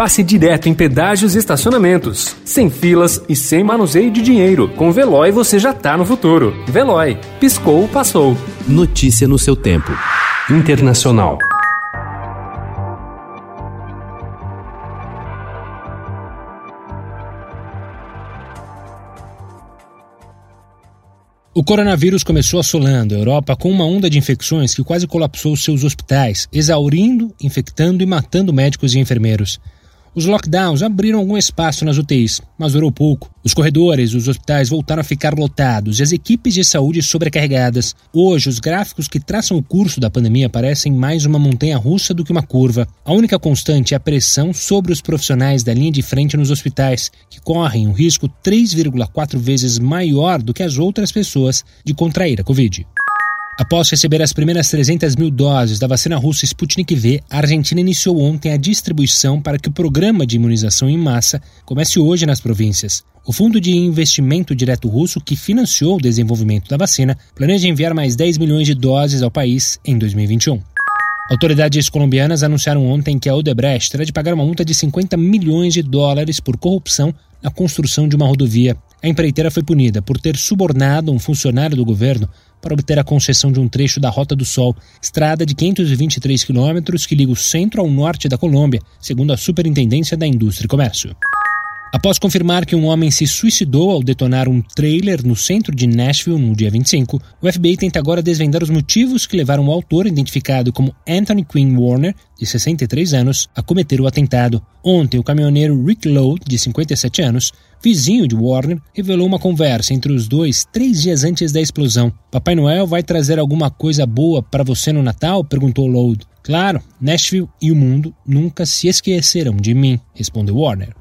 passe direto em pedágios e estacionamentos. Sem filas e sem manuseio de dinheiro. Com Veloy você já tá no futuro. Veloy. Piscou, passou. Notícia no seu tempo. Internacional. O coronavírus começou assolando a Europa com uma onda de infecções que quase colapsou seus hospitais, exaurindo, infectando e matando médicos e enfermeiros. Os lockdowns abriram algum espaço nas UTIs, mas durou pouco. Os corredores dos hospitais voltaram a ficar lotados e as equipes de saúde sobrecarregadas. Hoje, os gráficos que traçam o curso da pandemia parecem mais uma montanha russa do que uma curva. A única constante é a pressão sobre os profissionais da linha de frente nos hospitais, que correm um risco 3,4 vezes maior do que as outras pessoas de contrair a Covid. Após receber as primeiras 300 mil doses da vacina russa Sputnik V, a Argentina iniciou ontem a distribuição para que o programa de imunização em massa comece hoje nas províncias. O Fundo de Investimento Direto Russo, que financiou o desenvolvimento da vacina, planeja enviar mais 10 milhões de doses ao país em 2021. Autoridades colombianas anunciaram ontem que a Odebrecht terá de pagar uma multa de 50 milhões de dólares por corrupção na construção de uma rodovia. A empreiteira foi punida por ter subornado um funcionário do governo para obter a concessão de um trecho da Rota do Sol, estrada de 523 quilômetros que liga o centro ao norte da Colômbia, segundo a Superintendência da Indústria e Comércio. Após confirmar que um homem se suicidou ao detonar um trailer no centro de Nashville no dia 25, o FBI tenta agora desvendar os motivos que levaram o autor, identificado como Anthony Quinn Warner, de 63 anos, a cometer o atentado. Ontem, o caminhoneiro Rick Lowe, de 57 anos, vizinho de Warner, revelou uma conversa entre os dois três dias antes da explosão. Papai Noel vai trazer alguma coisa boa para você no Natal? perguntou Lowe. Claro, Nashville e o mundo nunca se esquecerão de mim, respondeu Warner.